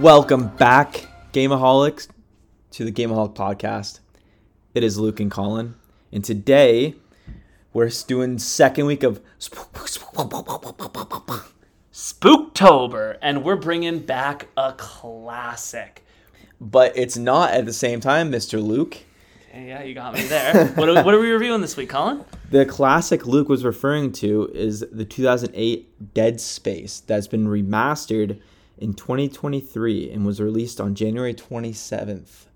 Welcome back, Gameaholics, to the Gameaholic podcast. It is Luke and Colin, and today we're doing second week of Spooktober, and we're bringing back a classic. but it's not at the same time, Mr. Luke. Yeah, you got me there. what, are, what are we reviewing this week, Colin? The classic Luke was referring to is the 2008 Dead Space that's been remastered in 2023 and was released on January 27th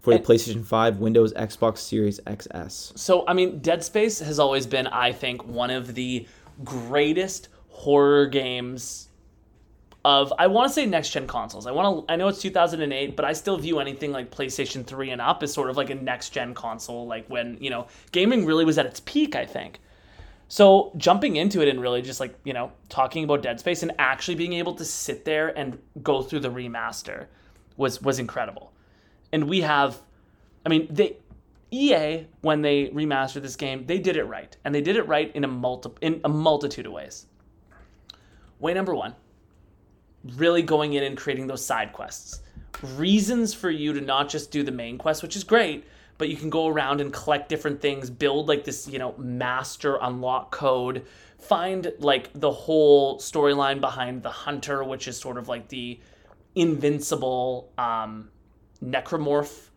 for the And- PlayStation 5, Windows, Xbox Series XS. So, I mean, Dead Space has always been, I think, one of the greatest horror games of I want to say next gen consoles. I want to I know it's 2008, but I still view anything like PlayStation 3 and up as sort of like a next gen console like when, you know, gaming really was at its peak, I think. So, jumping into it and really just like, you know, talking about Dead Space and actually being able to sit there and go through the remaster was was incredible. And we have I mean, they EA when they remastered this game, they did it right, and they did it right in a multi in a multitude of ways. Way number one, really going in and creating those side quests, reasons for you to not just do the main quest, which is great, but you can go around and collect different things, build like this, you know, master unlock code, find like the whole storyline behind the hunter, which is sort of like the invincible um, necromorph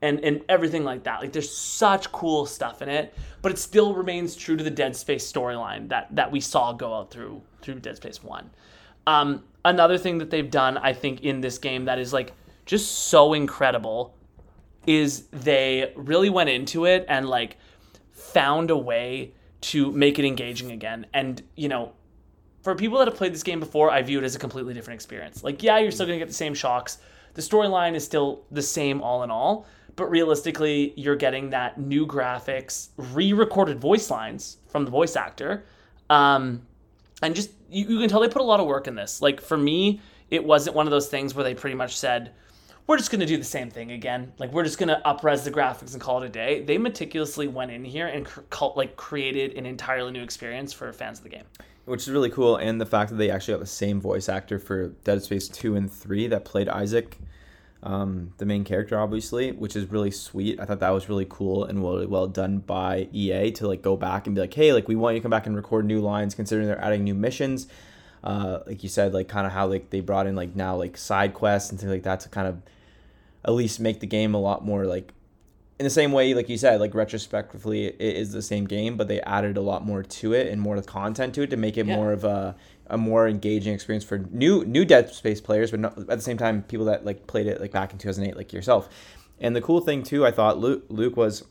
and and everything like that. Like there's such cool stuff in it, but it still remains true to the Dead Space storyline that that we saw go out through through Dead Space One. Um, another thing that they've done, I think, in this game that is like just so incredible is they really went into it and like found a way to make it engaging again. And you know, for people that have played this game before, I view it as a completely different experience. Like, yeah, you're still gonna get the same shocks. The storyline is still the same all in all, but realistically, you're getting that new graphics, re-recorded voice lines from the voice actor, um, and just you, you can tell they put a lot of work in this. Like for me, it wasn't one of those things where they pretty much said, "We're just gonna do the same thing again. Like we're just gonna upres the graphics and call it a day." They meticulously went in here and cult, like created an entirely new experience for fans of the game. which is really cool and the fact that they actually got the same voice actor for dead space 2 and 3 that played isaac um, the main character obviously which is really sweet i thought that was really cool and well done by ea to like go back and be like hey like we want you to come back and record new lines considering they're adding new missions uh, like you said like kind of how like they brought in like now like side quests and things like that to kind of at least make the game a lot more like in the same way, like you said, like retrospectively, it is the same game, but they added a lot more to it and more content to it to make it Yeah. more of a a more engaging experience for new new Dead Space players, but not, at the same time, people that like played it like back in two thousand eight, like yourself. And the cool thing too, I thought Luke, Luke was,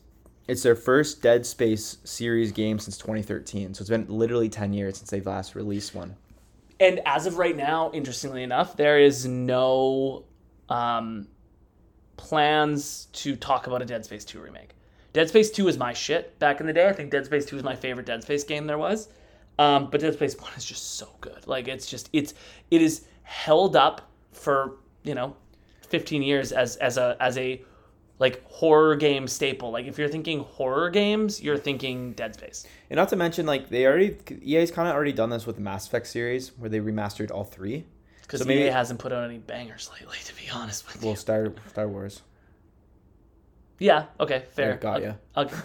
it's their first Dead Space series game since twenty thirteen. So it's been literally ten years since they've last released one. And as of right now, interestingly enough, there is no um, plans to talk about a Dead Space 2 remake. Dead Space 2 is my shit back in the day. I think Dead Space 2 is my favorite Dead Space game there was. Um, but Dead Space 1 is just so good. Like it's just it's it is held up for, you know, 15 years as as a as a like horror game staple. Like if you're thinking horror games, you're thinking Dead Space. And not to mention, like they already EA's kind of already done this with the Mass Effect series, where they remastered all three. Because So EA maybe- hasn't put out any bangers lately, to be honest with you. Well, Star Star Wars. Yeah. Okay. Fair. Yeah, got. I'll, okay.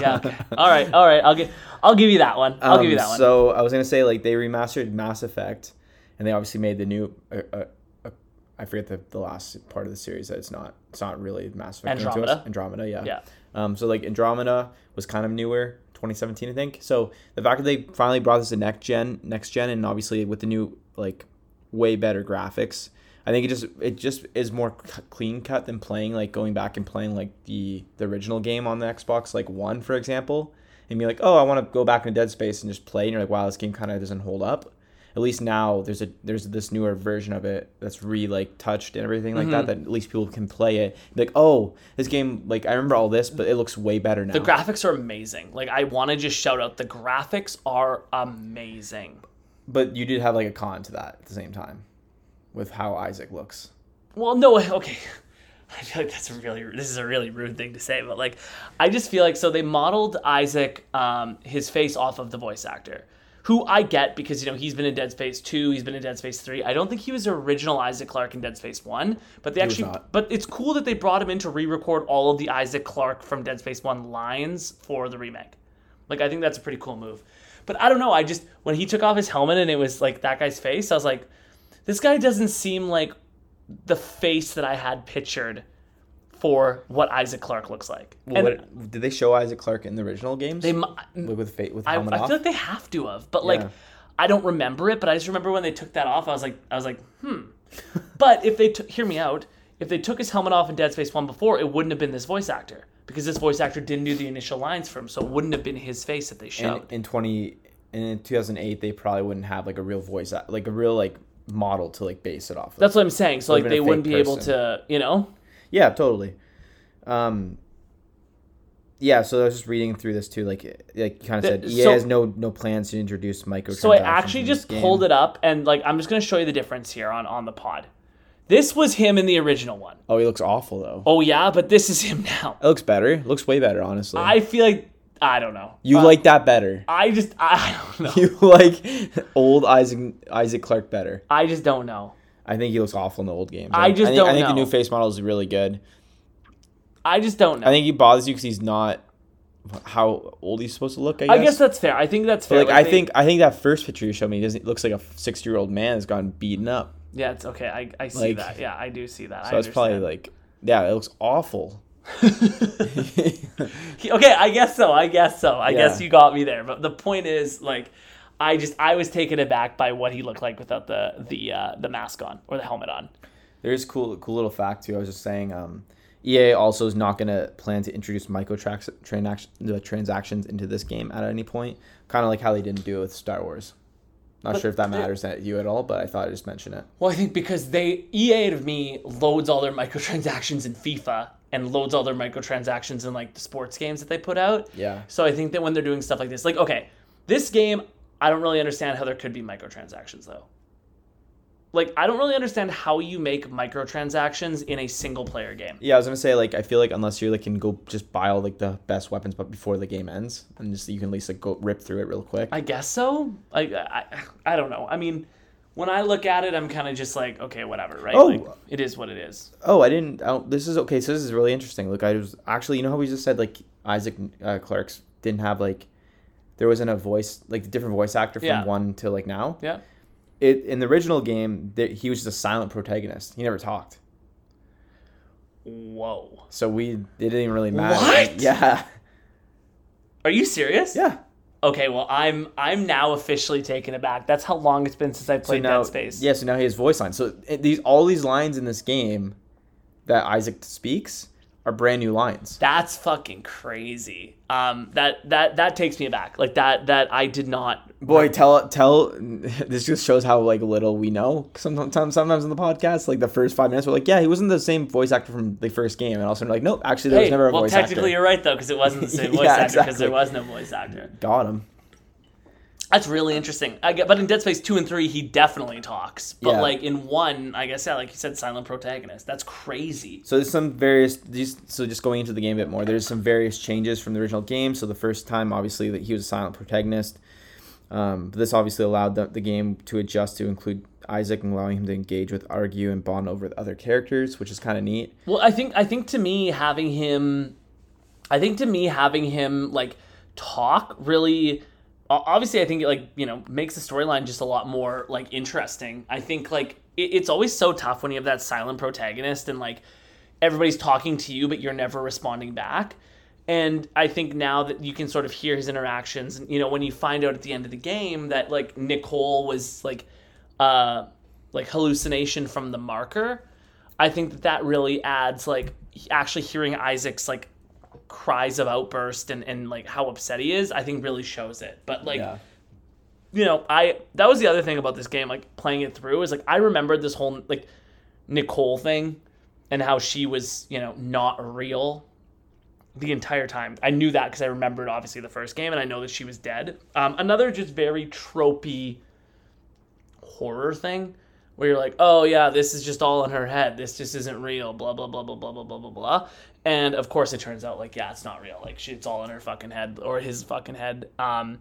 yeah. Okay. All right. All right. I'll give. I'll give you that one. I'll give you Um, that one. So I was gonna say like they remastered Mass Effect, and they obviously made the new. Uh, I forget the, the last part of the series that it's not. It's not really Mass Effect. came to us. Andromeda? Andromeda, yeah. Yeah. Um. So like Andromeda was kind of newer, 2017, I think. So the fact that they finally brought this to next gen, next gen, and obviously with the new like way better graphics. I think it just it just is more clean cut than playing like going back and playing like the the original game on the Xbox like one for example and be like oh I want to go back into Dead Space and just play and you're like wow this game kind of doesn't hold up. At least now there's a there's this newer version of it that's re like touched and everything like that that at least people can play it. Like oh this game like I remember all this but it looks way better now. the graphics are amazing. Like I want to just shout out the graphics are amazing. but you did have like a con to that at the same time with how Isaac looks. Well, no. Okay. I feel like that's a really this is a really rude thing to say, but like I just feel like so they modeled Isaac um, his face off of the voice actor, who I get because you know he's been in Dead Space two, he's been in Dead Space three. I don't think he was the original Isaac Clarke in Dead Space one, but they was actually, but it's cool that they brought him in to re-record all of the Isaac Clarke from Dead Space one lines for the remake. Like I think that's a pretty cool move. But I don't know. I just when he took off his helmet and it was like that guy's face, I was like, this guy doesn't seem like the face that I had pictured for what Isaac Clarke looks like. and What, did they show Isaac Clarke in the original games? they, with with I, I off. feel like they have to have, but like Yeah. I don't remember it. But I just remember when they took that off, I was like, I was like, hmm. but if they took, hear me out, if they took his helmet off in Dead Space One before, it wouldn't have been this voice actor because this voice actor didn't do the initial lines for him, so it wouldn't have been his face that they showed. in twenty in two thousand eight, they probably wouldn't have like a real voice, like a real like model to like base it off. of. That's what I'm saying. So like they wouldn't be able to, you know. Yeah, totally. Um, yeah, so I was just reading through this too. Like, like you kind of said, EA so- has no no plans to introduce microtransactions. So I actually just pulled it up and like I'm just gonna show you the difference here on on the pod. This was him in the original one. Oh, he looks awful though. Oh yeah, but this is him now. It looks better. It looks way better, honestly. I feel like I don't know. you Uh, like that better. I just I don't know. You like old Isaac Isaac Clarke better. I just don't know. I think he looks awful in the old games. I just think, don't I think the new face model is really good. I just don't know. I think he bothers you because he's not how old he's supposed to look. I guess. I guess that's fair. I think that's But fair. like, I they- think I think that first picture you showed me doesn't looks like a sixty year old man has gotten beaten up. yeah, it's okay. I, I see like- that. Yeah, I do see that. So it's probably like yeah, it looks awful. Okay, I guess so. I guess so. I guess you got me there. But the point is, like, I just I was taken aback by what he looked like without the the uh, the mask on or the helmet on. There's cool cool little fact too. I was just saying, um, EA also is not gonna plan to introduce microtrans transac- the transactions into this game at any point. Kind of like how they didn't do it with Star Wars. Not But sure if that matters to you at all, but I thought I'd just mention it. Well, I think because they EA to me loads all their microtransactions in FIFA and loads all their microtransactions in like the sports games that they put out. Yeah. So I think that when they're doing stuff like this, like okay, this game, I don't really understand how there could be microtransactions though. Like I don't really understand how you make microtransactions in a single player game. Yeah, I was gonna say like I feel like unless you like can go just buy all like the best weapons, but before the game ends, and just you can at least like go rip through it real quick. I guess so. Like I, I don't know. I mean, when I look at it, I'm kind of just like, okay, whatever, right? Oh. Like, it is what it is. Oh, I didn't. I don't, this is okay. So this is really interesting. Look, I was actually, you know how we just said like Isaac uh, Clarke's didn't have like there wasn't a voice like the different voice actor from Yeah. one to like now. Yeah. It in the original game, there, he was just a silent protagonist. He never talked. Whoa. So we it didn't even really matter. What? Yeah. Are you serious? Yeah. Okay, well, I'm I'm now officially taken aback. That's how long it's been since I So played now, Dead Space. yeah. So now he has voice lines. So these all these lines in this game that Isaac speaks are brand new lines. That's fucking crazy. Um, that that that takes me aback. Like that that I did not. Boy, tell tell. This just shows how like little we know. Sometimes, sometimes in the podcast, like the first five minutes, we're like, yeah, he wasn't the same voice actor from the first game, and all of a sudden, like, nope, actually, there was never a well, voice actor. Well, technically you're right though, because it wasn't the same voice Yeah, actor because there was no voice actor. Got him. That's really interesting. I get, but in Dead Space two and three, he definitely talks. But Yeah. like in one, I guess yeah, like you said, silent protagonist. That's crazy. So there's some various. These, so just going into the game a bit more, there's some various changes from the original game. So the first time, obviously, that he was a silent protagonist. Um, but this obviously allowed the, the game to adjust to include Isaac and allowing him to engage with, argue, and bond over the other characters, which is kind of neat. Well, I think I think to me having him, I think to me having him like talk really. Obviously, I think it like you know makes the storyline just a lot more like interesting. I think like it, it's always so tough when you have that silent protagonist and like everybody's talking to you but you're never responding back. And I think now that you can sort of hear his interactions, and you know when you find out at the end of the game that like Nicole was like, uh, like hallucination from the marker. I think that that really adds like actually hearing Isaac's like cries of outburst and, and like how upset he is, I think really shows it. But like yeah. you know, I that was the other thing about this game, like playing it through, is like I remembered this whole like Nicole thing and how she was, you know, not real the entire time. I knew that because I remembered obviously the first game and I know that she was dead. Um, another just very tropey horror thing where you're like, oh yeah, this is just all in her head. This just isn't real. Blah blah blah blah blah blah blah blah blah. And of course, it turns out like yeah, it's not real. Like she, it's all in her fucking head or his fucking head. Um,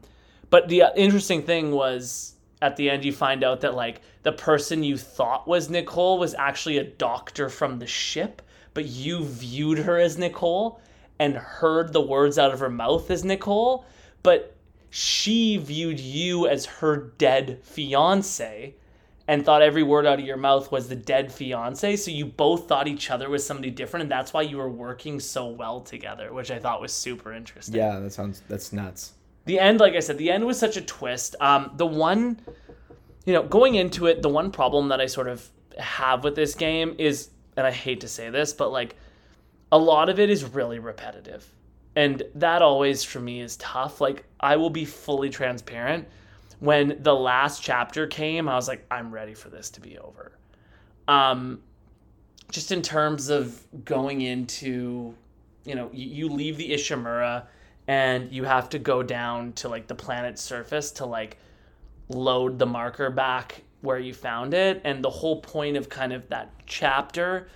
But the uh, interesting thing was at the end you find out that like the person you thought was Nicole was actually a doctor from the ship, but you viewed her as Nicole and heard the words out of her mouth as Nicole, but she viewed you as her dead fiance and thought every word out of your mouth was the dead fiance. So you both thought each other was somebody different, and that's why you were working so well together, which I thought was super interesting. Yeah, that sounds that's nuts. The end, like I said, the end was such a twist. Um, the one, you know, going into it, the one problem that I sort of have with this game is, and I hate to say this, but like a lot of it is really repetitive. And that always for me is tough. Like I will be fully transparent when the last chapter came, I was like, I'm ready for this to be over. Um, just in terms of going into, you know, you, you leave the Ishimura and you have to go down to like the planet's surface to like load the marker back where you found it. And the whole point of kind of that chapter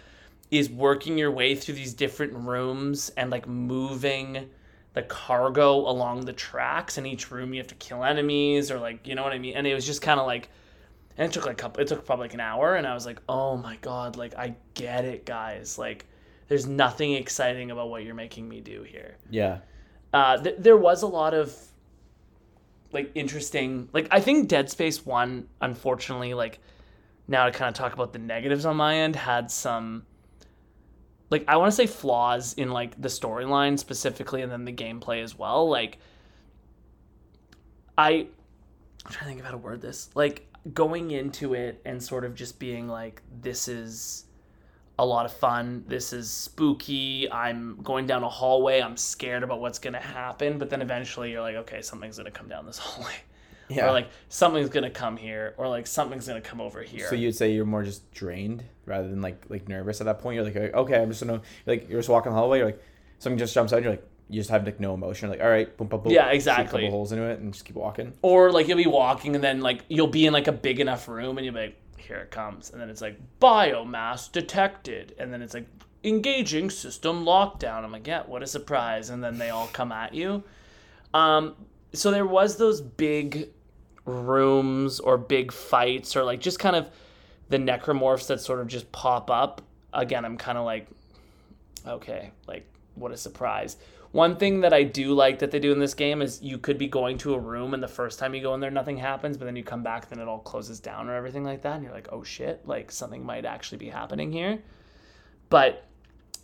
is working your way through these different rooms and like moving the cargo along the tracks in each room you have to kill enemies or like you know what i mean? And it was just kind of like and it took like a couple it took probably like an hour and i was like oh my god like i get it guys. Like there's nothing exciting about what you're making me do here. Yeah. uh, th- there was a lot of like interesting like i think dead space 1 unfortunately like now to kind of talk about the negatives on my end had some like i want to say flaws in like the storyline specifically and then the gameplay as well like i i'm trying to think of how to word this like going into it and sort of just being like this is a lot of fun. This is spooky. I'm going down a hallway. I'm scared about what's going to happen. But then eventually you're like, okay, something's going to come down this hallway. Yeah. Or like something's going to come here. Or like something's going to come over here. So you'd say you're more just drained rather than like like nervous at that point. You're like, okay, I'm just gonna like you're just walking the hallway. You're like something just jumps out. And you're like you just have like no emotion. Like all right, boom, boom, boom. Yeah, shoot exactly. A couple holes into it and just keep walking. or like you'll be walking and then like you'll be in like a big enough room and you'll be like, here it comes. And then it's like biomass detected. And then it's like engaging system lockdown. I'm like, yeah, what a surprise. And then they all come at you. Um, so there was those big rooms or big fights or like just kind of the necromorphs that sort of just pop up. Again, I'm kind of like, okay, like what a surprise. One thing that I do like that they do in this game is you could be going to a room and the first time you go in there nothing happens, but then you come back then it all closes down or everything like that and you're like, "Oh shit, like something might actually be happening here." But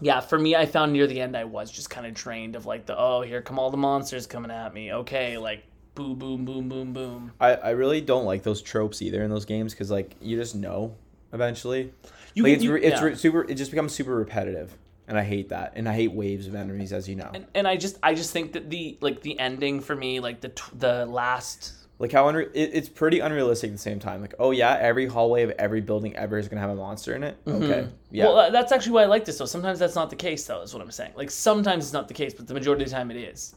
yeah, for me I found near the end I was just kind of drained of like the, "Oh, here come all the monsters coming at me." Okay, like boom boom boom boom boom. I I really don't like those tropes either in those games because like you just know eventually. You, like it's you- it's yeah. re- super. It just becomes super repetitive, and I hate that. And I hate waves of enemies, as you know. and, and I just I just think that the like the ending for me like the t- the last like how unre- it, it's pretty unrealistic at the same time. Like oh yeah, every hallway of every building ever is gonna have a monster in it. Okay, yeah. Well, uh, that's actually why I like this though. Sometimes that's not the case though. Is what I'm saying. Like sometimes it's not the case, but the majority of the time it is.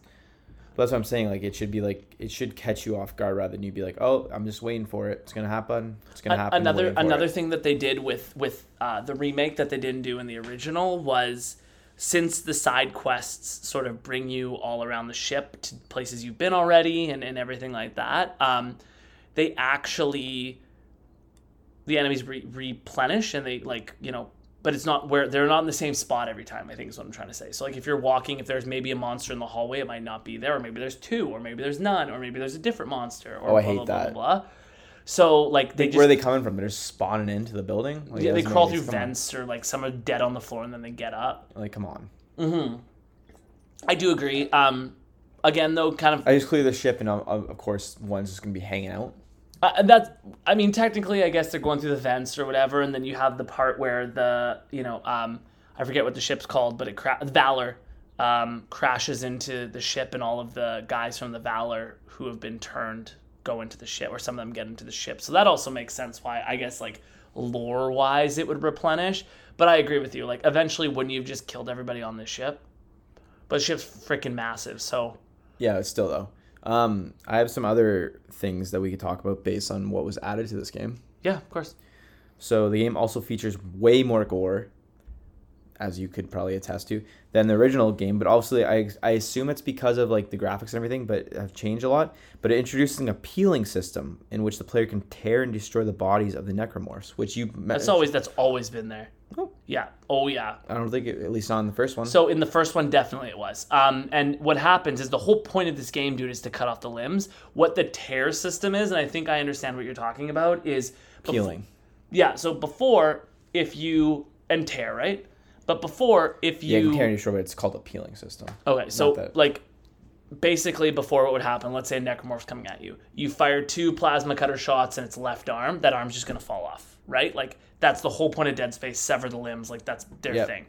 But that's what I'm saying. Like it should be like it should catch you off guard rather than you be like, oh, I'm just waiting for it. It's gonna happen. It's gonna happen. Another another it." thing that they did with with uh, the remake that they didn't do in the original was since the side quests sort of bring you all around the ship to places you've been already and, and everything like that um, they actually the enemies re- replenish and they like you know but it's not where they're not in the same spot every time i think is what i'm trying to say so like if you're walking if there's maybe a monster in the hallway it might not be there or maybe there's two or maybe there's none or maybe there's a different monster or Oh, I blah, hate blah, blah, blah, blah. So like they Like, just where are they coming from? They're just spawning into the building. Like, yeah, they crawl through. On. vents or like some are dead on the floor and then they get up. Like come on. I do agree. Um, again though, kind of I just clear the ship, and uh, of course, one's just gonna be hanging out. uh, that's. I mean, technically, I guess they're going through the vents or whatever, and then you have the part where the you know um, I forget what the ship's called, but it cra- Valor um, crashes into the ship, and all of the guys from the Valor who have been turned go into the ship, or some of them get into the ship. So that also makes sense why I guess like lore wise it would replenish. But I agree with you. Like eventually, wouldn't you have just killed everybody on this ship? But the ship's freaking massive, so Yeah, it's still though. Um, I have some other things that we could talk about based on what was added to this game. yeah, of course. So the game also features way more gore, as you could probably attest to, than the original game. But obviously, I I assume it's because of like the graphics and everything, but have changed a lot. But it introduces an appealing system in which the player can tear and destroy the bodies of the necromorphs, which you. That's always that's always been there. Oh. Yeah. Oh yeah. I don't think it, at least not in the first one. So in the first one, definitely it was. Um, and what happens is the whole point of this game, dude, is to cut off the limbs. What the tear system is, and I think I understand what you're talking about, is peeling. Yeah. So before, if you and tear, right? But before, if Yeah, you tear and destroy, but it's called a peeling system. Okay, so that- like basically before what would happen, let's say a necromorph's coming at you. You fire two plasma cutter shots in its left arm, that arm's just gonna fall off, right? Like that's the whole point of Dead Space, sever the limbs, like that's their Yep. thing.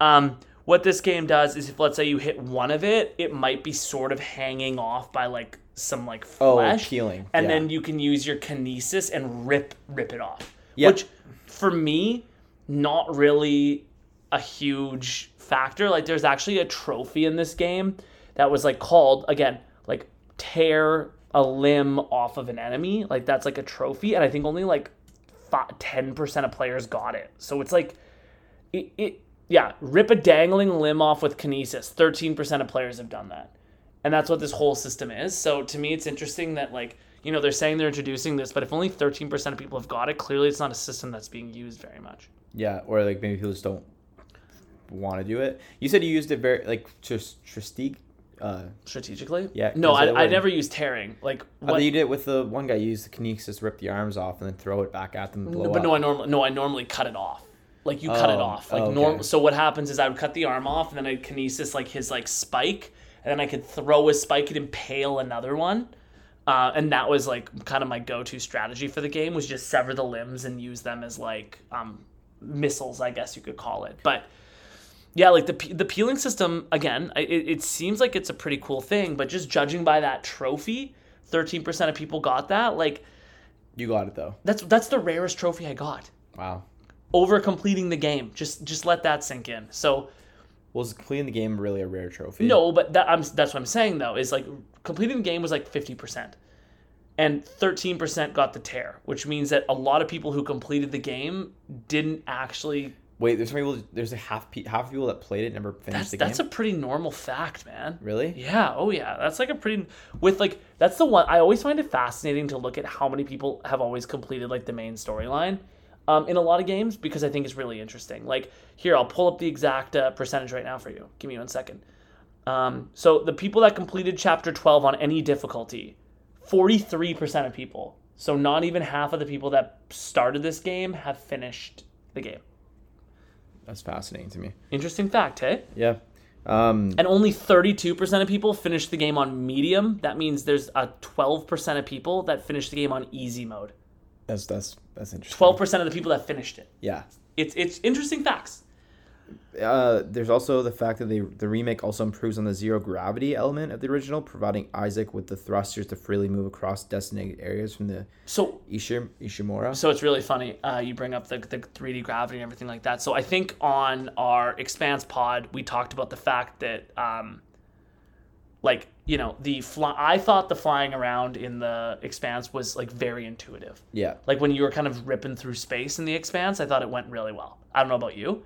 Um, what this game does is if let's say you hit one of it, it might be sort of hanging off by like some like Oh, flesh. peeling, And yeah. then you can use your kinesis and rip rip it off. Yep. Which for me, not really a huge factor. Like there's actually a trophy in this game that was like called again, like tear a limb off of an enemy. Like that's like a trophy, and I think only like ten percent of players got it. So it's like it, it yeah, rip a dangling limb off with kinesis. Thirteen percent of players have done that, and that's what this whole system is. So to me, it's interesting that like you know they're saying they're introducing this, but if only thirteen percent of people have got it, clearly it's not a system that's being used very much. Yeah, or like maybe people just don't want to do it. You said you used it very like just Tristique. Uh, strategically. Yeah, No, I, I never use tearing. Like what? you did it with the one guy. You used the kinesis, rip the arms off, and then throw it back at them. But up. no, I normally no, I normally cut it off. Like you cut it Oh, off. Like oh, okay. So what happens is I would cut the arm off, and then I'd kinesis like his like spike, and then I could throw his spike and impale another one. Uh, and that was like kind of my go-to strategy for the game was just sever the limbs and use them as like um, missiles, I guess you could call it. But yeah, like the the peeling system again, it, it seems like it's a pretty cool thing, but just judging by that trophy, thirteen percent of people got that. Like You got it though. that's that's the rarest trophy I got Wow. over completing the game. Just just let that sink in. So Was completing the game really a rare trophy? no, but that I'm that's what I'm saying though is like completing the game was like fifty percent, and thirteen percent got the tear, which means that a lot of people who completed the game didn't actually. Wait, there's some people. There's a half pe- half people that played it never finished That's the game. that's a pretty normal fact, man. really? Yeah, oh yeah. That's like a pretty with like that's the one I always find it fascinating to look at how many people have always completed like the main storyline um, in a lot of games because I think it's really interesting. Like here, I'll pull up the exact uh, percentage right now for you. Give me one second. Um, so the people that completed chapter 12 on any difficulty, 43% of people. So not even half of the people that started this game have finished the game. That's fascinating to me. Interesting fact, hey? Yeah. Um, and only 32% of people finish the game on medium. That means there's a 12% of people that finish the game on easy mode. that's that's that's interesting. 12% of the people that finished it. Yeah. It's it's interesting facts. Uh, there's also the fact that they, the remake also improves on the zero gravity element of the original, providing Isaac with the thrusters to freely move across designated areas from the So Ishim, Ishimura. so it's really funny. Uh, you bring up the, the 3D gravity and everything like that. So I think on our Expanse pod we talked about the fact that um, like you know the fly. I thought the flying around in the Expanse was like very intuitive. yeah. like when you were kind of ripping through space in the expanse i thought it went really well i don't know about you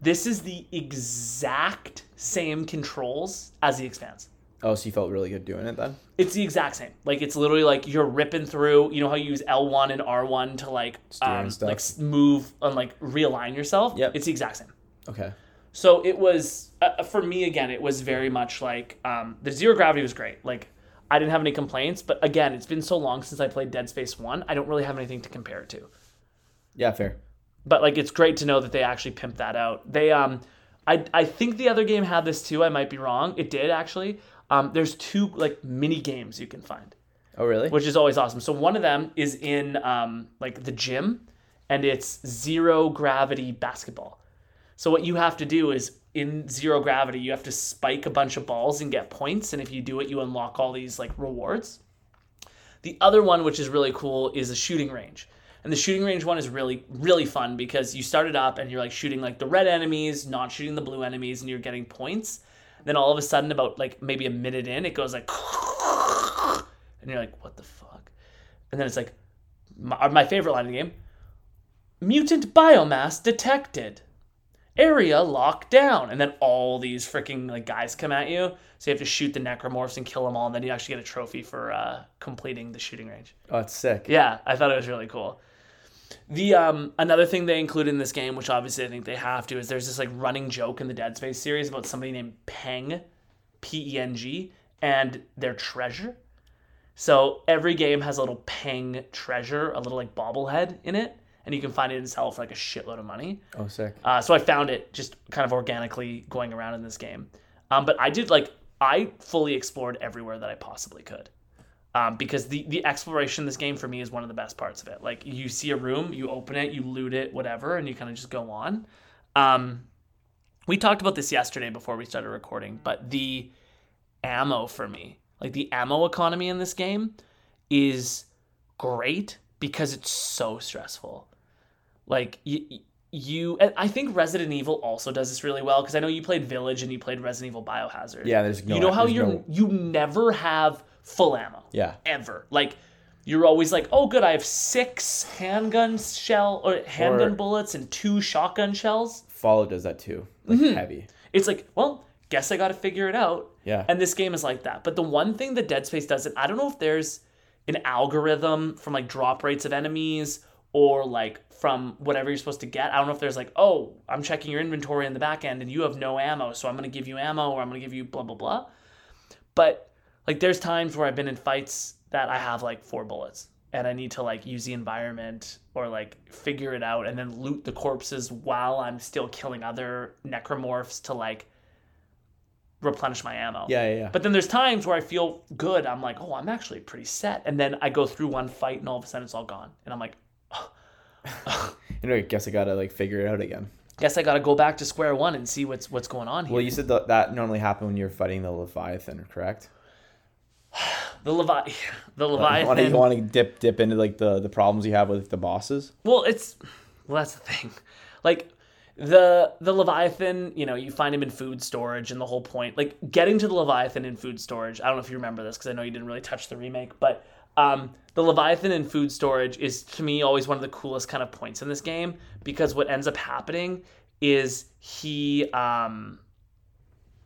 this is the exact same controls as the expanse Oh, so you felt really good doing it then? it's the exact same like it's literally like you're ripping through you know how you use l1 and r1 to like um, like move and like realign yourself Yeah, it's the exact same Okay. so it was uh, for me again. It was very much like um, the zero gravity was great. Like I didn't have any complaints, but again, it's been so long since I played Dead Space One. I don't really have anything to compare it to. Yeah, fair. But like it's great to know that they actually pimped that out. They um, I I think the other game had this too. I might be wrong. It did actually. Um, there's two like mini games you can find Oh, really? which is always awesome. So one of them is in um, like the gym, and it's zero gravity basketball. So what you have to do is in zero gravity, you have to spike a bunch of balls and get points, and if you do it, you unlock all these like rewards. The other one, which is really cool, is a shooting range. And the shooting range one is really, really fun because you start it up and you're like shooting like the red enemies, not shooting the blue enemies, and you're getting points. Then all of a sudden, about like maybe a minute in, it goes like, and you're like, what the fuck? And then it's like, my, my favorite line in the game mutant biomass detected. area locked down, and then all these freaking like guys come at you. So you have to shoot the necromorphs and kill them all, and then you actually get a trophy for uh, completing the shooting range. Oh, it's sick. Yeah, I thought it was really cool. The um another thing they include in this game, which obviously I think they have to, is there's this like running joke in the Dead Space series about somebody named Peng, P E N G, and their treasure. So every game has a little Peng treasure, a little like bobblehead in it, and you can find it and sell for like a shitload of money. Oh, sick. Uh, so I found it just kind of organically going around in this game. Um, but I did like I fully explored everywhere that I possibly could. Um, because the, the exploration in this game for me is one of the best parts of it. Like you see a room, you open it, you loot it, whatever, and you kind of just go on. Um, we talked about this yesterday before we started recording, but the ammo for me, like the ammo economy in this game, is great because it's so stressful. Like you, you and I think Resident Evil also does this really well because I know you played Village and you played Resident Evil Biohazard. Yeah, there's no. you know how you're no- you never have full ammo yeah. ever. Like you're always like, oh, good, I have six handgun shell or handgun Or- bullets and two shotgun shells. Fallout does that too. Like Mm-hmm. heavy. It's like, well, guess I got to figure it out. Yeah. And this game is like that. But the one thing that Dead Space does, and I don't know if there's an algorithm from like drop rates of enemies or like from whatever you're supposed to get. I don't know if there's like, oh, I'm checking your inventory in the back end and you have no ammo, so I'm going to give you ammo or I'm going to give you blah, blah, blah. But like there's times where I've been in fights that I have like four bullets and I need to like use the environment or like figure it out and then loot the corpses while I'm still killing other necromorphs to like replenish my ammo. Yeah, yeah, yeah. But then there's times where I feel good. I'm like, oh, I'm actually pretty set. And then I go through one fight and all of a sudden it's all gone. And I'm like, you know, I guess I gotta like figure it out again. guess I got to go back to square one and see what's what's going on here. Well, you said that that normally happened when you're fighting the Leviathan, correct? the Levi, the Leviathan. you want to dip dip into like the the problems you have with the bosses. Well, it's well that's the thing. Like the the Leviathan, you know, you find him in food storage and the whole point like getting to the Leviathan in food storage. I don't know if you remember this cuz I know you didn't really touch the remake, but um the Leviathan in food storage is to me always one of the coolest kind of points in this game because what ends up happening is he um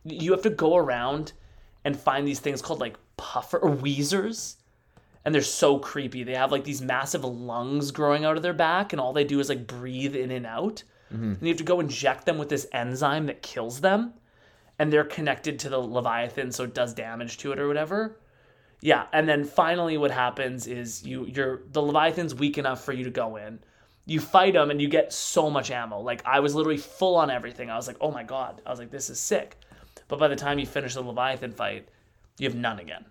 you have to go around and find these things called like puffer or wheezers and they're so creepy. They have like these massive lungs growing out of their back, and all they do is like breathe in and out. Mm-hmm. And you have to go inject them with this enzyme that kills them, and they're connected to the Leviathan, so it does damage to it or whatever. Yeah, and then finally, what happens is you you're the Leviathan's weak enough for you to go in. You fight them, and you get so much ammo. Like I was literally full on everything. I was like, oh my god. I was like, this is sick. But by the time you finish the Leviathan fight, you have none again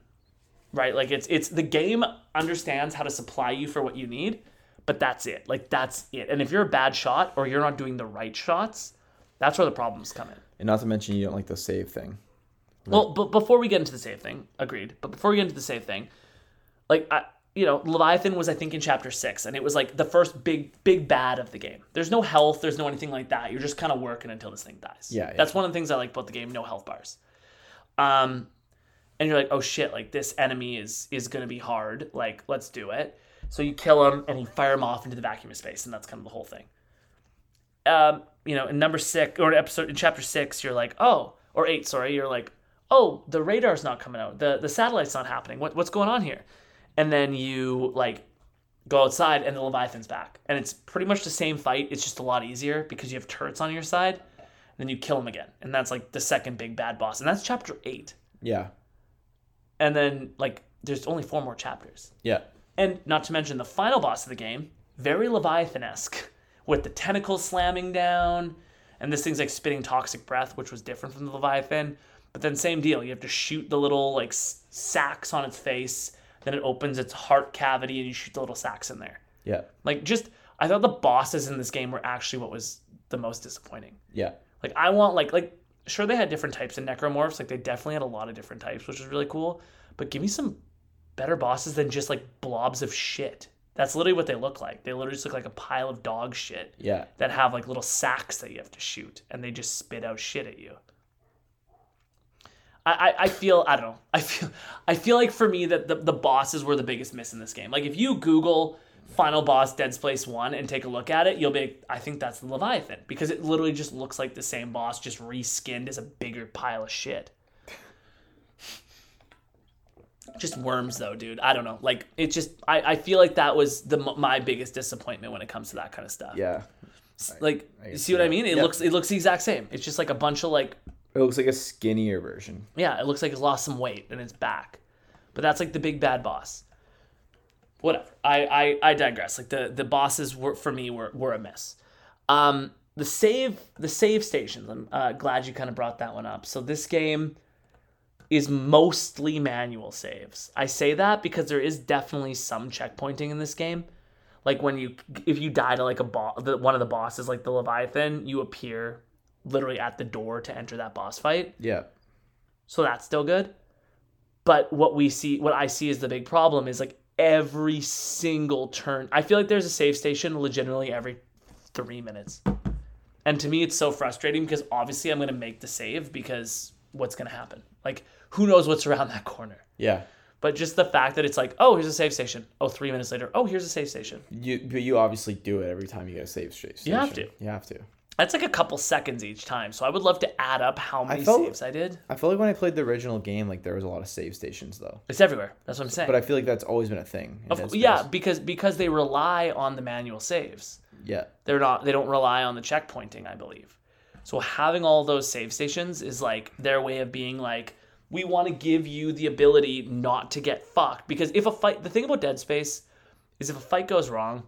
right? Like it's it's the game understands how to supply you for what you need but that's it. Like that's it. And if you're a bad shot or you're not doing the right shots that's where the problems come in. And not to mention you don't like the save thing. well but before we get into the save thing agreed but before we get into the save thing like i you know leviathan was i think in chapter six and it was like the first big big bad of the game. There's no health there's no anything like that. You're just kind of working until this thing dies. Yeah, yeah. that's one of the things i like about the game no health bars. Um and you're like oh shit like this enemy is is gonna be hard. Like let's do it. So you kill him and you fire him off into the vacuum of space and that's kind of the whole thing. Um you know in number six or episode in chapter six you're like oh or eight sorry you're like oh the radar's not coming out. The the satellite's not happening. What, what's going on here? And then you like go outside and the leviathan's back. And it's pretty much the same fight. It's just a lot easier because you have turrets on your side. And then you kill him again. And that's like the second big bad boss. And that's chapter eight. Yeah. And then like there's only four more chapters Yeah. and not to mention the final boss of the game, very Leviathan-esque, with the tentacles slamming down, and this thing's like spitting toxic breath, which was different from the Leviathan. But then same deal, you have to shoot the little like sacks on its face, then it opens its heart cavity, and you shoot the little sacks in there. Yeah. Like just, I thought the bosses in this game were actually what was the most disappointing. Yeah. Like I want like like sure they had different types of necromorphs, like they definitely had a lot of different types, which was really cool. But give me some better bosses than just like blobs of shit. That's literally what they look like. They literally just look like a pile of dog shit Yeah. that have like little sacks that you have to shoot, and they just spit out shit at you. I, I, I feel I don't know. I feel I feel like for me that the, the bosses were the biggest miss in this game. Like if you Google final boss Dead Space 1 and take a look at it, you'll be like, I think that's the Leviathan because it literally just looks like the same boss just reskinned as a bigger pile of shit. Just worms though, dude. I don't know. Like it just I, I feel like that was the my biggest disappointment when it comes to that kind of stuff. Yeah. Like I you see what I mean? It Yep. looks it looks the exact same. It's just like a bunch of like It looks like a skinnier version. yeah, it looks like it's lost some weight and it's back. But that's like the big bad boss. Whatever. I I, I digress. Like the the bosses were for me were were a miss. Um the save the save stations. I'm uh, glad you kind of brought that one up. So this game is mostly manual saves. I say that because there is definitely some checkpointing in this game. Like when you if you die to like a boss, the, one of the bosses like the Leviathan, you appear literally at the door to enter that boss fight Yeah. so that's still good. But what we see, what I see as the big problem is like every single turn. I feel like there's a save station legitimately every three minutes, and to me it's so frustrating because obviously I'm gonna make the save because what's gonna happen? Like who knows what's around that corner? Yeah. But just the fact that it's like, oh, here's a save station. Oh, three minutes later, oh, here's a save station. You but you obviously do it every time you get a save station. You have to. You have to. That's like a couple seconds each time. So I would love to add up how many felt- saves I did. I feel like when I played the original game, like there was a lot of save stations though. It's everywhere. That's what I'm saying. But I feel like that's always been a thing. Of- yeah, because because they rely on the manual saves. Yeah. they're not they don't rely on the checkpointing i believe so having all those save stations is like their way of being like we want to give you the ability not to get fucked because if a fight the thing about dead space is if a fight goes wrong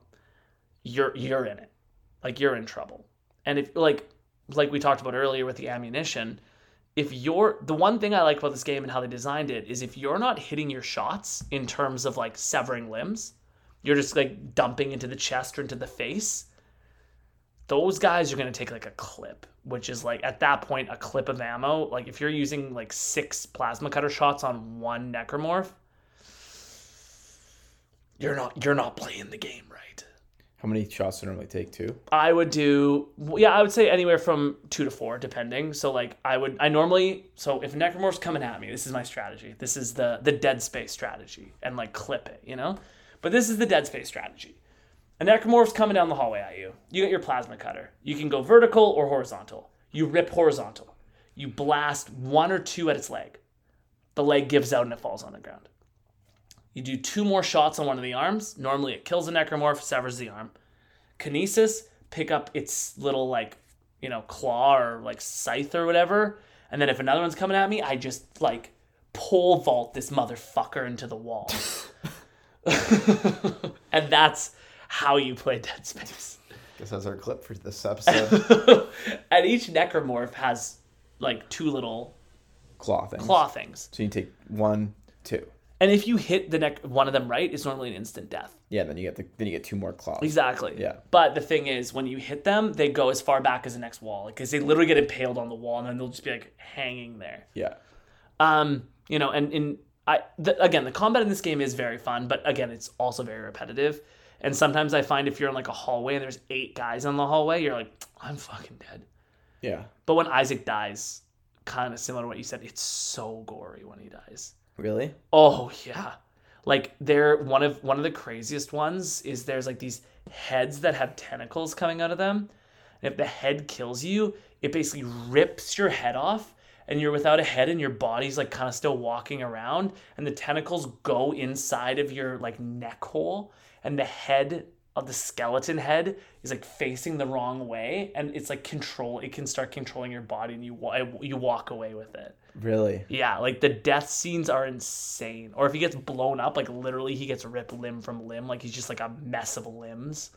you're you're in it like you're in trouble and if like like we talked about earlier with the ammunition if you're the one thing i like about this game and how they designed it is if you're not hitting your shots in terms of like severing limbs you're just like dumping into the chest or into the face those guys are going to take like a clip which is like at that point a clip of ammo. Like if you're using like six plasma cutter shots on one necromorph you're not you're not playing the game right How many shots do normally take? Two. I would do yeah, I would say anywhere from two to four, depending. So like I would I normally so if necromorph's coming at me, this is my strategy. This is the the dead space strategy and like clip it, you know? But this is the dead space strategy. A necromorph's coming down the hallway at you. You got your plasma cutter. You can go vertical or horizontal. You rip horizontal. You blast one or two at its leg. The leg gives out and it falls on the ground. You do two more shots on one of the arms. Normally it kills the necromorph, severs the arm. Kinesis, pick up its little like, you know, claw or like scythe or whatever. And then if another one's coming at me, I just like pole vault this motherfucker into the wall. and that's how you play Dead Space. Guess that's our clip for this episode. and each necromorph has like two little claw things. claw things. So you take one, two. And if you hit the neck one of them right, it's normally an instant death. Yeah. Then you get the then you get two more claws. Exactly. Yeah. But the thing is, when you hit them, they go as far back as the next wall because they literally get impaled on the wall, and then they'll just be like hanging there. Yeah. Um, you know, and in I the, again, the combat in this game is very fun, but again, it's also very repetitive. And sometimes I find if you're in like a hallway and there's eight guys in the hallway, you're like, I'm fucking dead. Yeah. But when Isaac dies, kind of similar to what you said, it's so gory when he dies. Really? Oh yeah. Like they're one of one of the craziest ones is there's like these heads that have tentacles coming out of them. And if the head kills you, it basically rips your head off and you're without a head and your body's like kind of still walking around and the tentacles go inside of your like neck hole and the head of the skeleton head is like facing the wrong way and it's like control it can start controlling your body and you you walk away with it. Really? Yeah, like the death scenes are insane. Or if he gets blown up, like literally he gets ripped limb from limb, like he's just like a mess of limbs.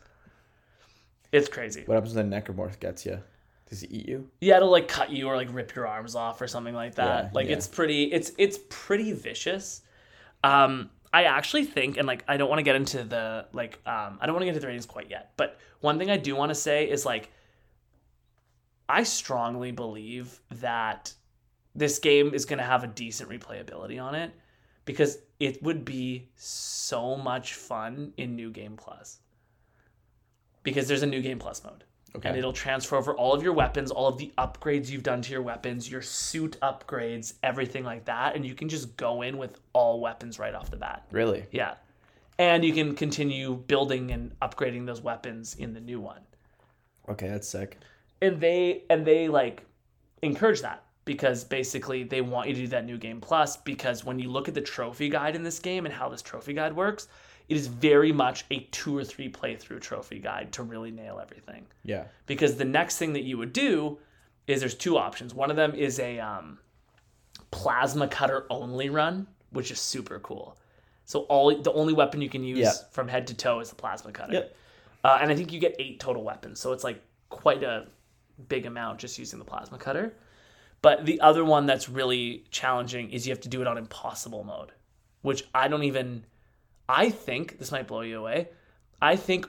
It's crazy. What happens when the necromorph gets you? Does he eat you? Yeah, it'll like cut you or like rip your arms off or something like that. Yeah, like yeah. it's pretty it's it's pretty vicious. Um I actually think and like I don't want to get into the like um I don't want to get into the ratings quite yet, but one thing I do want to say is like I strongly believe that this game is going to have a decent replayability on it because it would be so much fun in New Game Plus. Because there's a New Game Plus mode. Okay. And it'll transfer over all of your weapons, all of the upgrades you've done to your weapons, your suit upgrades, everything like that. And you can just go in with all weapons right off the bat. Really? Yeah. and you can continue building and upgrading those weapons in the new one. Okay, that's sick. And they and they like encourage that because basically they want you to do that new game plus because when you look at the trophy guide in this game and how this trophy guide works, it is very much a two or three playthrough trophy guide to really nail everything. Yeah. Because the next thing that you would do is there's two options. One of them is a um, plasma cutter only run, which is super cool. So all the only weapon you can use Yeah. from head to toe is the plasma cutter. Yep. Uh, and I think you get eight total weapons, so it's like quite a big amount just using the plasma cutter. But the other one that's really challenging is you have to do it on impossible mode, which I don't even. I think this might blow you away. I think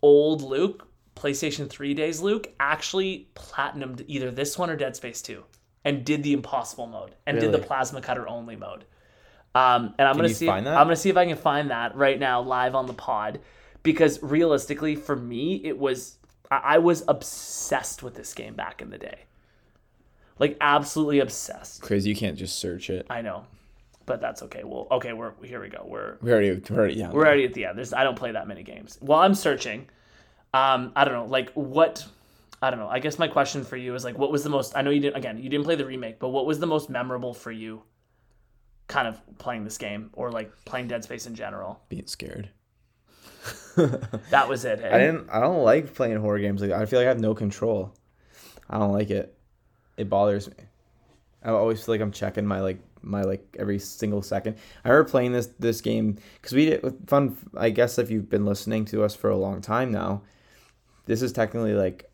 old Luke, PlayStation 3 days Luke, actually platinumed either this one or Dead Space 2 and did the impossible mode and did the plasma cutter only mode. Um, and I'm gonna see. I'm gonna see if I can find that right now live on the pod, because realistically, for me, it was I was obsessed with this game back in the day, like absolutely obsessed. Crazy. You can't just search it. I know, but that's okay. Well, okay, we're here. We go. We're We already, we already, yeah. we're already at the end. There's I don't play that many games. While I'm searching, um, I don't know, like what I don't know. I guess my question for you is like, what was the most? I know you didn't. Again, you didn't play the remake, but what was the most memorable for you? Kind of playing this game, or like playing Dead Space in general. being scared. That was it. I didn't. I don't like playing horror games. Like I feel like I have no control. I don't like it. It bothers me. I always feel like I'm checking my like my like every single second. I remember playing this this game because we did with fun. I guess if you've been listening to us for a long time now, this is technically like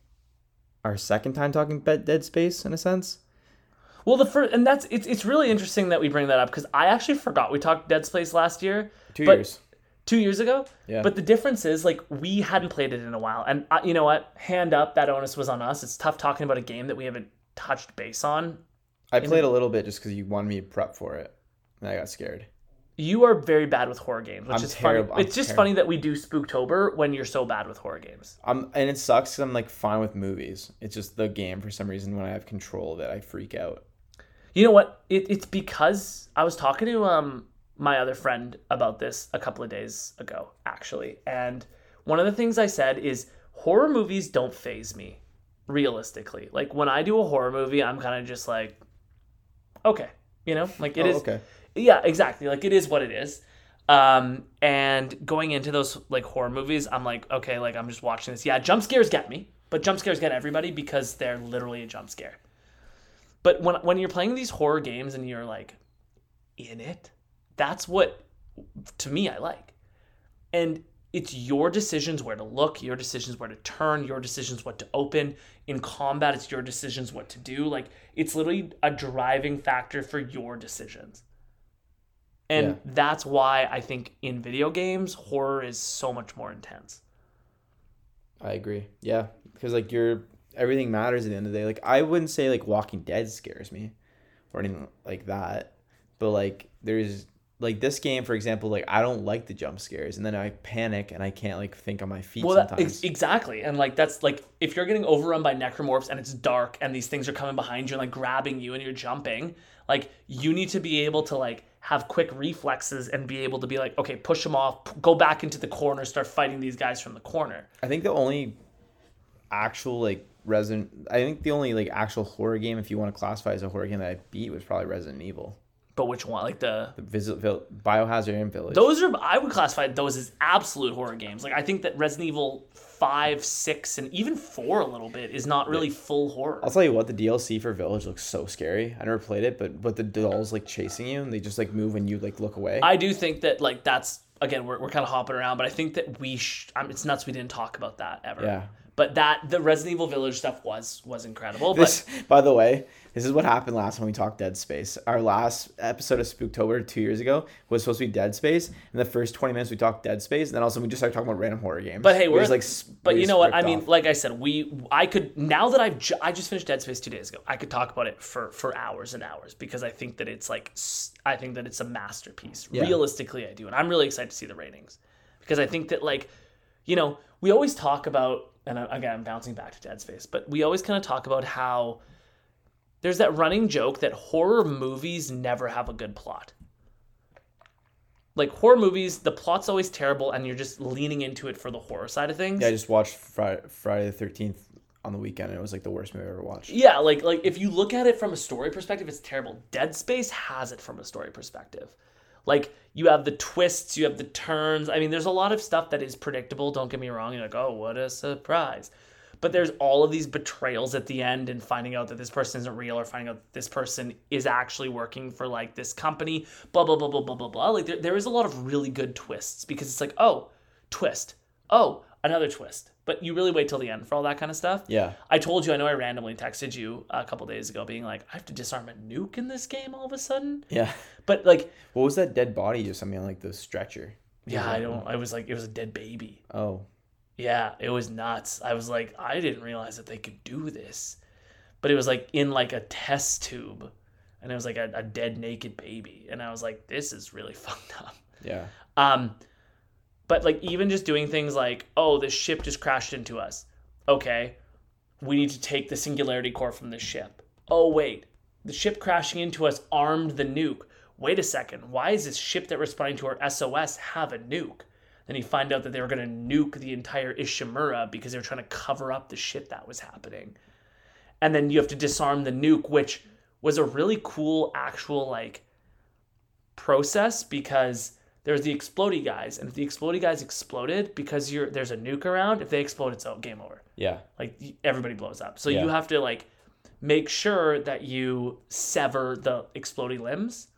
our second time talking about Dead Space in a sense. Well, the first, and that's it's it's really interesting that we bring that up because I actually forgot we talked Dead Space last year, Two years. two years ago. Yeah. But the difference is like we hadn't played it in a while, and uh, you know what? Hand up, that onus was on us. It's tough talking about a game that we haven't touched base on. I played a little bit just because you wanted me to prep for it, and I got scared. You are very bad with horror games, which I'm is terrible- funny. I'm It's just terrible. funny that we do Spooktober when you're so bad with horror games. I'm and it sucks because I'm like fine with movies. It's just the game for some reason when I have control of it, I freak out. You know what? It, it's because I was talking to um my other friend about this a couple of days ago, actually, and one of the things I said is horror movies don't faze me, realistically. Like when I do a horror movie, I'm kind of just like, okay, you know, like it Oh, is. okay. Yeah, exactly. Like it is what it is. Um, and going into those like horror movies, I'm like, okay, like I'm just watching this. Yeah, jump scares get me, but jump scares get everybody because they're literally a jump scare. But when when you're playing these horror games and you're like in it, that's what to me I like. And it's your decisions where to look, your decisions where to turn, your decisions what to open. In combat, it's your decisions what to do. Like it's literally a driving factor for your decisions. And Yeah. that's why I think in video games, horror is so much more intense. I agree. Yeah, because like you're everything matters at the end of the day. Like I wouldn't say like Walking Dead scares me or anything like that, but like there's like this game for example. Like I don't like the jump scares, and then I panic and I can't like think on my feet Well, that, ex- exactly, and like that's like if you're getting overrun by necromorphs and it's dark and these things are coming behind you and like grabbing you and you're jumping, like you need to be able to like have quick reflexes and be able to be like, okay, push them off, p- go back into the corner, start fighting these guys from the corner. I think the only actual like Resident, I think the only like actual horror game, if you want to classify as a horror game that I beat, was probably Resident Evil. But which one? Like the The Visit, Biohazard and Village. those are I would classify those as absolute horror games. Like I think that Resident Evil five, six, and even four a little bit is not really full horror. I'll tell you what, the DLC for Village looks so scary. I never played it, but but the dolls like chasing you and they just like move and you like look away. I do think that like that's again we're, we're kind of hopping around, but I think that we sh- I mean, it's nuts we didn't talk about that ever. Yeah. But that the Resident Evil Village stuff was was incredible. this, by the way, this is what happened last time we talked Dead Space. Our last episode of Spooktober two years ago was supposed to be Dead Space. In the first twenty minutes, we talked Dead Space, and then also we just started talking about random horror games. But hey, We we're just, like, but we you know what? I mean, off. like I said, we I could now that I've ju- I just finished Dead Space two days ago. I could talk about it for for hours and hours because I think that it's like I think that it's a masterpiece. Yeah. Realistically, I do, and I'm really excited to see the ratings because I think that like you know we always talk about and I- again I'm bouncing back to Dead Space, but we always kind of talk about how there's that running joke that horror movies never have a good plot. like horror movies, the plot's always terrible, and you're just leaning into it for the horror side of things. Yeah, I just watched Friday, Friday the Thirteenth on the weekend, and it was like the worst movie I ever watched. Yeah, like like if you look at it from a story perspective, it's terrible. Dead Space has it from a story perspective. Like you have the twists, you have the turns. I mean, there's a lot of stuff that is predictable. Don't get me wrong. You're like, oh, what a surprise. But there's all of these betrayals at the end and finding out that this person isn't real or finding out that this person is actually working for like this company, blah, blah, blah, blah, blah, blah, blah. Like there, there is a lot of really good twists because it's like, oh, twist. Oh, another twist. But you really wait till the end for all that kind of stuff. Yeah, I told you, I know I randomly texted you a couple days ago being like, I have to disarm a nuke in this game all of a sudden. yeah. But like, What was that dead body or something on like the stretcher? yeah, I don't, I was like, it was a dead baby. Oh, Yeah, it was nuts. I was like, I didn't realize that they could do this. But it was like in like a test tube. And it was like a, a dead naked baby. And I was like, this is really fucked up. yeah, Um, but like even just doing things like, oh, this ship just crashed into us. Okay, we need to take the singularity core from this ship. Oh wait, the ship crashing into us armed the nuke. Wait a second, why is this ship that responding to our SOS have a nuke? Then you find out that they were going to nuke the entire Ishimura because they were trying to cover up the shit that was happening. And then you have to disarm the nuke, which was a really cool actual like process because there's the explodey guys, and if the explodey guys exploded because you're there's a nuke around, if they explode, it's oh, game over. yeah, Like everybody blows up. So Yeah. you have to like make sure that you sever the explodey limbs,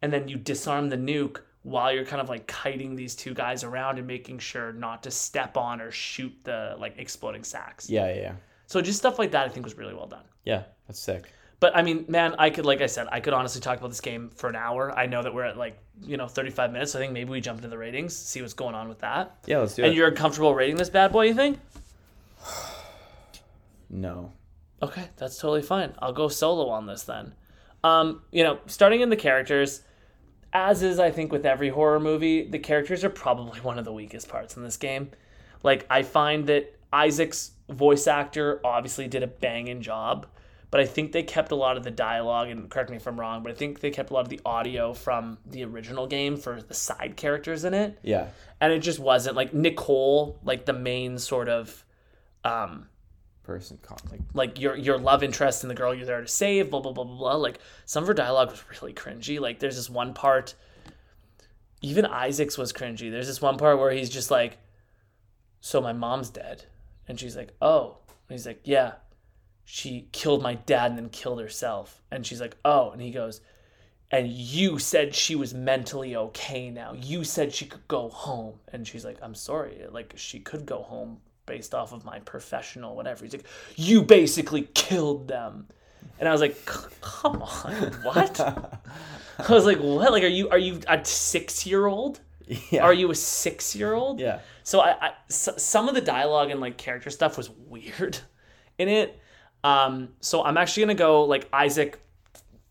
and then you disarm the nuke while you're kind of like kiting these two guys around and making sure not to step on or shoot the like exploding sacks. yeah, yeah, yeah. So just stuff like that, I think was really well done. Yeah, that's sick. But I mean, man, I could, like I said, I could honestly talk about this game for an hour. I know that we're at like, you know, 35 minutes. So I think maybe we jump into the ratings, see what's going on with that. Yeah, let's do And it. And you're comfortable rating this bad boy, you think? No. Okay, that's totally fine. I'll go solo on this then. Um, you know, starting in the characters, as is I think with every horror movie, the characters are probably one of the weakest parts in this game. Like I find that Isaac's voice actor obviously did a banging job, but I think they kept a lot of the dialogue and correct me if I'm wrong, but I think they kept a lot of the audio from the original game for the side characters in it. Yeah, And it just wasn't like Nicole, like the main sort of um person con like like your your love interest and the girl you're there to save, blah blah blah blah blah. Like some of her dialogue was really cringy. Like there's this one part, even Isaac's was cringy. There's this one part where he's just like, "So my mom's dead," and she's like, "Oh," and he's like, "Yeah, she killed my dad and then killed herself," and she's like, "Oh," and he goes. And you said she was mentally okay now. You said she could go home. And she's like, I'm sorry. Like, she could go home based off of my professional whatever. He's like, you basically killed them. And I was like, come on, what? I was like, what? Like, are you are you a six year old? yeah, Are you a six year old? yeah, So I, I s- some of the dialogue and like character stuff was weird in it. Um, so I'm actually gonna go like Isaac,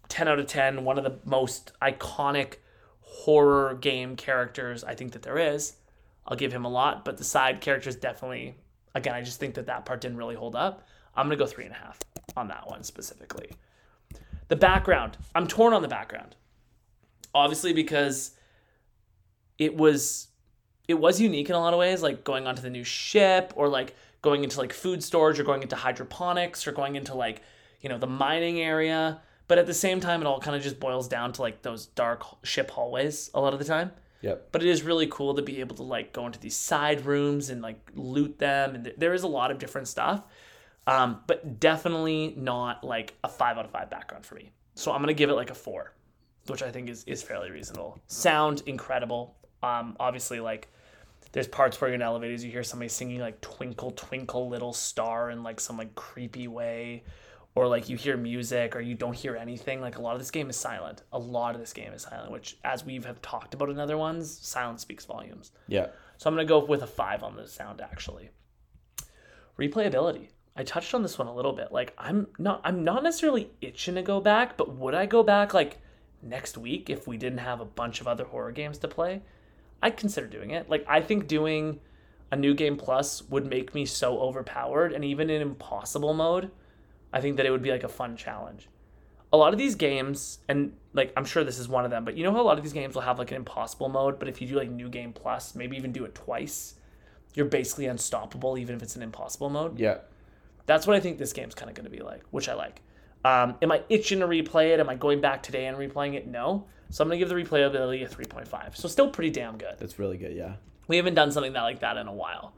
ten out of ten. One of the most iconic horror game characters I think that there is. I'll give him a lot, but the side characters definitely. Again, I just think that that part didn't really hold up. I'm gonna go three and a half on that one specifically. The background, I'm torn on the background. Obviously, because it was it was unique in a lot of ways, like going onto the new ship or like going into like food storage or going into hydroponics or going into like, you know, the mining area. But at the same time, it all kind of just boils down to like those dark ship hallways a lot of the time. yep, But it is really cool to be able to like go into these side rooms and like loot them. And th- there is a lot of different stuff. Um, but definitely not like a five out of five background for me. So I'm gonna give it like a four, which I think is is fairly reasonable. Sound incredible. Um, obviously like there's parts where you're in elevators, you hear somebody singing like "Twinkle Twinkle Little Star" in like some like creepy way, or like you hear music or you don't hear anything. Like a lot of this game is silent. A lot of this game is silent, which as we have talked about in other ones, silence speaks volumes. yeah, So I'm gonna go with a five on the sound actually. Replayability. I touched on this one a little bit. Like I'm not I'm not necessarily itching to go back, but would I go back like next week if we didn't have a bunch of other horror games to play? I'd consider doing it. Like I think doing a new game plus would make me so overpowered and even in impossible mode, I think that it would be like a fun challenge. a lot of these games, and like I'm sure this is one of them, but you know how a lot of these games will have like an impossible mode, but if you do like new game plus, maybe even do it twice, you're basically unstoppable, even if it's an impossible mode. Yeah. That's what I think this game's kind of going to be like, which I like. Um, am I itching to replay it? Am I going back today and replaying it? No. So I'm to give the replayability a 3.5. So still pretty damn good. That's really good. Yeah. We haven't done something that like that in a while.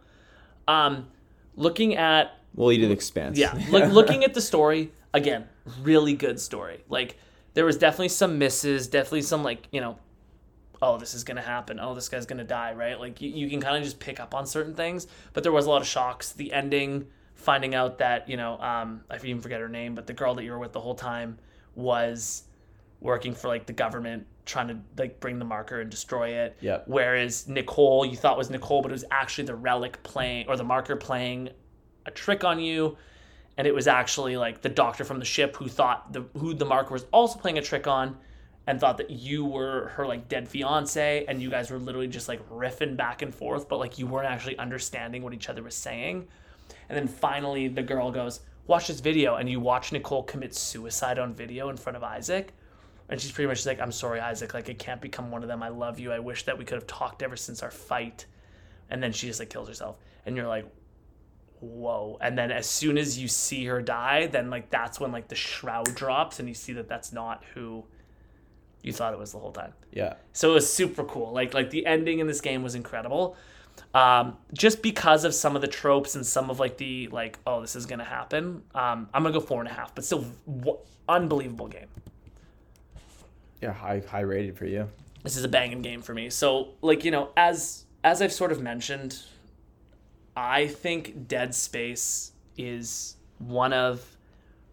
Um, looking at Well, you did Expanse. yeah, like looking at the story again, really good story. Like there was definitely some misses, definitely some like you know, oh this is gonna happen, oh this guy's gonna die, right? Like you, you can kind of just pick up on certain things, but there was a lot of shocks. The ending, finding out that you know, um, I even forget her name, but the girl that you were with the whole time was working for like the government trying to like bring the marker and destroy it. Yep. Whereas Nicole, you thought was Nicole, but it was actually the relic playing or the marker playing a trick on you. And it was actually like the doctor from the ship who thought the who the marker was also playing a trick on and thought that you were her like dead fiance and you guys were literally just like riffing back and forth, but like you weren't actually understanding what each other was saying. And then finally the girl goes, Watch this video and you watch Nicole commit suicide on video in front of Isaac. And she's pretty much like, I'm sorry, Isaac. Like, I can't become one of them. I love you. I wish that we could have talked ever since our fight. And then she just like kills herself. And you're like, whoa. And then as soon as you see her die, then like that's when like the shroud drops and you see that that's not who you thought it was the whole time. Yeah. So it was super cool. Like like the ending in this game was incredible. Um, just because of some of the tropes and some of like the like oh this is gonna happen. Um, I'm gonna go four and a half, but still w- unbelievable game. Yeah. High high rated for you. this is a banging game for me. So like you know, as as I've sort of mentioned, I think Dead Space is one of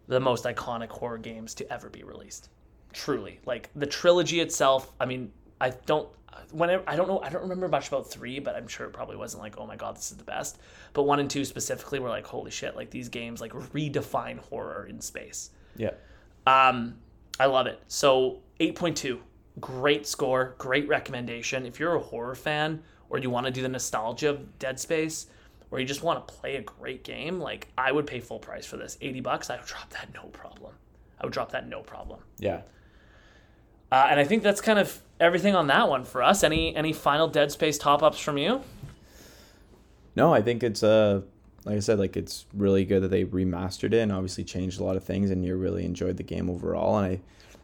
the most iconic horror games to ever be released. Truly, like the trilogy itself. I mean, I don't. Whenever I don't know, I don't remember much about three, but I'm sure it probably wasn't like, oh my god, this is the best. But one and two specifically were like, holy shit, like these games like redefine horror in space. Yeah. Um, I love it. So 8.2, great score, great recommendation. If you're a horror fan or you want to do the nostalgia of Dead Space, or you just want to play a great game, like I would pay full price for this. 80 bucks, I would drop that no problem. I would drop that no problem. Yeah. Uh, and I think that's kind of everything on that one for us. Any any final Dead Space top ups from you? No, I think it's uh like I said, like it's really good that they remastered it and obviously changed a lot of things and you really enjoyed the game overall. And I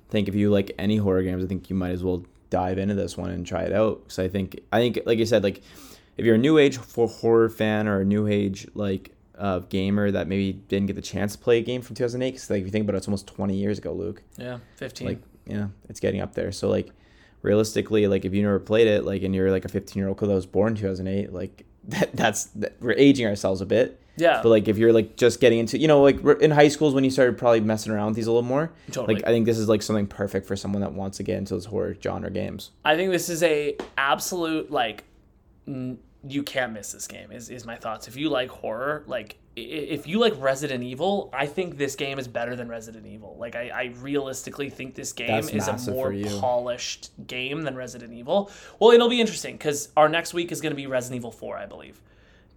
think if you like any horror games, I think you might as well dive into this one and try it out. Because I think I think like you said, like if you're a new age for horror fan or a new age like uh, gamer that maybe didn't get the chance to play a game from 2008, because like if you think about it, it's almost 20 years ago, Luke. Yeah, 15. Like yeah, it's getting up there. So like realistically, like if you never played it, like and you're like a 15 year old kid that was born in 2008, like that that's that, we're aging ourselves a bit. yeah, But like if you're like just getting into, you know, like in high schools when you started probably messing around with these a little more. Totally. Like I think this is like something perfect for someone that wants to get into those horror genre games. I think this is a absolute like you can't miss this game is, is my thoughts. If you like horror, like if you like Resident Evil, I think this game is better than Resident Evil. Like I, I realistically think this game That's is a more polished game than Resident Evil. Well, it'll be interesting because our next week is going to be Resident Evil 4, I believe.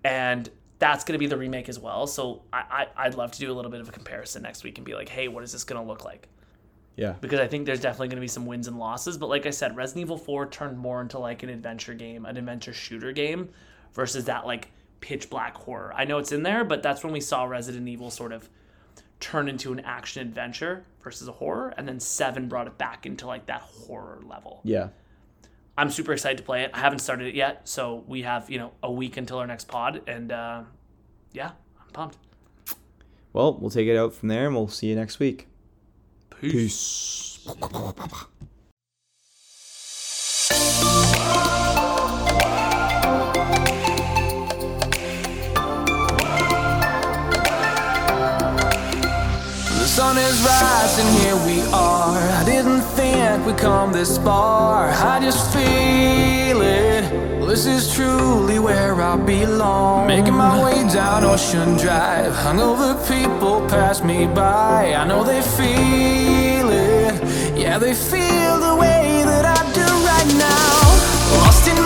And that's going to be the remake as well. So I, I, I'd love to do a little bit of a comparison next week and be like, hey, what is this going to look like? Yeah. because I think there's definitely going to be some wins and losses. But like I said, Resident Evil 4 turned more into like an adventure game, an adventure shooter game, versus that like pitch black horror. I know it's in there, but that's when we saw Resident Evil sort of turn into an action adventure versus a horror, and then Seven brought it back into like that horror level. Yeah. I'm super excited to play it. I haven't started it yet, so we have you know a week until our next pod, and uh, yeah, I'm pumped. Well, we'll take it out from there and we'll see you next week. Peace. Peace. The sun is rising, here we are. I didn't think we'd come this far. I just feel it. This is truly where I belong. Making my way down Ocean Drive. Hungover people pass me by. I know they feel it. Yeah, they feel the way that I do right now. Lost in